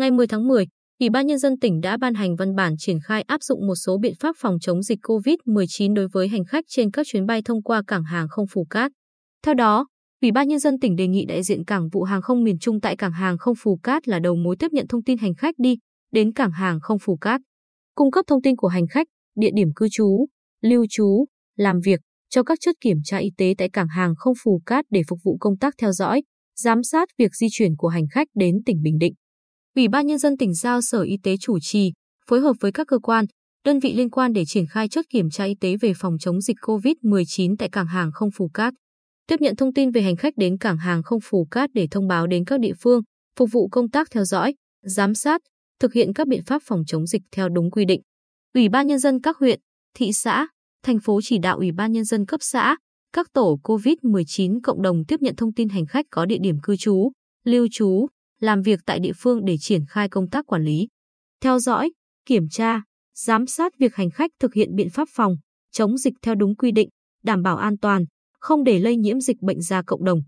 20 tháng 10, Ủy ban Nhân dân tỉnh đã ban hành văn bản triển khai áp dụng một số biện pháp phòng chống dịch COVID-19 đối với hành khách trên các chuyến bay thông qua cảng hàng không Phù Cát. Theo đó, Ủy ban Nhân dân tỉnh đề nghị đại diện Cảng vụ Hàng không miền Trung tại Cảng hàng không Phù Cát là đầu mối tiếp nhận thông tin hành khách đi đến Cảng hàng không Phù Cát, cung cấp thông tin của hành khách, địa điểm cư trú, lưu trú, làm việc cho các chốt kiểm tra y tế tại Cảng hàng không Phù Cát để phục vụ công tác theo dõi, giám sát việc di chuyển của hành khách đến tỉnh Bình Định. Ủy ban Nhân dân tỉnh giao Sở Y tế chủ trì, phối hợp với các cơ quan, đơn vị liên quan để triển khai chốt kiểm tra y tế về phòng chống dịch COVID-19 tại cảng hàng không Phù Cát. Tiếp nhận thông tin về hành khách đến cảng hàng không Phù Cát để thông báo đến các địa phương, phục vụ công tác theo dõi, giám sát, thực hiện các biện pháp phòng chống dịch theo đúng quy định. Ủy ban Nhân dân các huyện, thị xã, thành phố chỉ đạo Ủy ban Nhân dân cấp xã, các tổ COVID-19 cộng đồng tiếp nhận thông tin hành khách có địa điểm cư trú, lưu trú, làm việc tại địa phương để triển khai công tác quản lý, theo dõi, kiểm tra, giám sát việc hành khách thực hiện biện pháp phòng, chống dịch theo đúng quy định, đảm bảo an toàn, không để lây nhiễm dịch bệnh ra cộng đồng.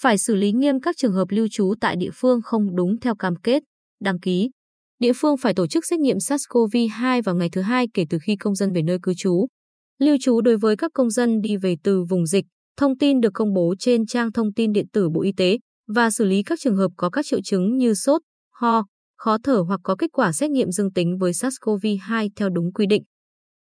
Phải xử lý nghiêm các trường hợp lưu trú tại địa phương không đúng theo cam kết, đăng ký. Địa phương phải tổ chức xét nghiệm SARS-CoV-2 vào ngày thứ hai kể từ khi công dân về nơi cư trú. Lưu trú đối với các công dân đi về từ vùng dịch, thông tin được công bố trên trang thông tin điện tử Bộ Y tế và xử lý các trường hợp có các triệu chứng như sốt, ho, khó thở hoặc có kết quả xét nghiệm dương tính với SARS-CoV-2 theo đúng quy định.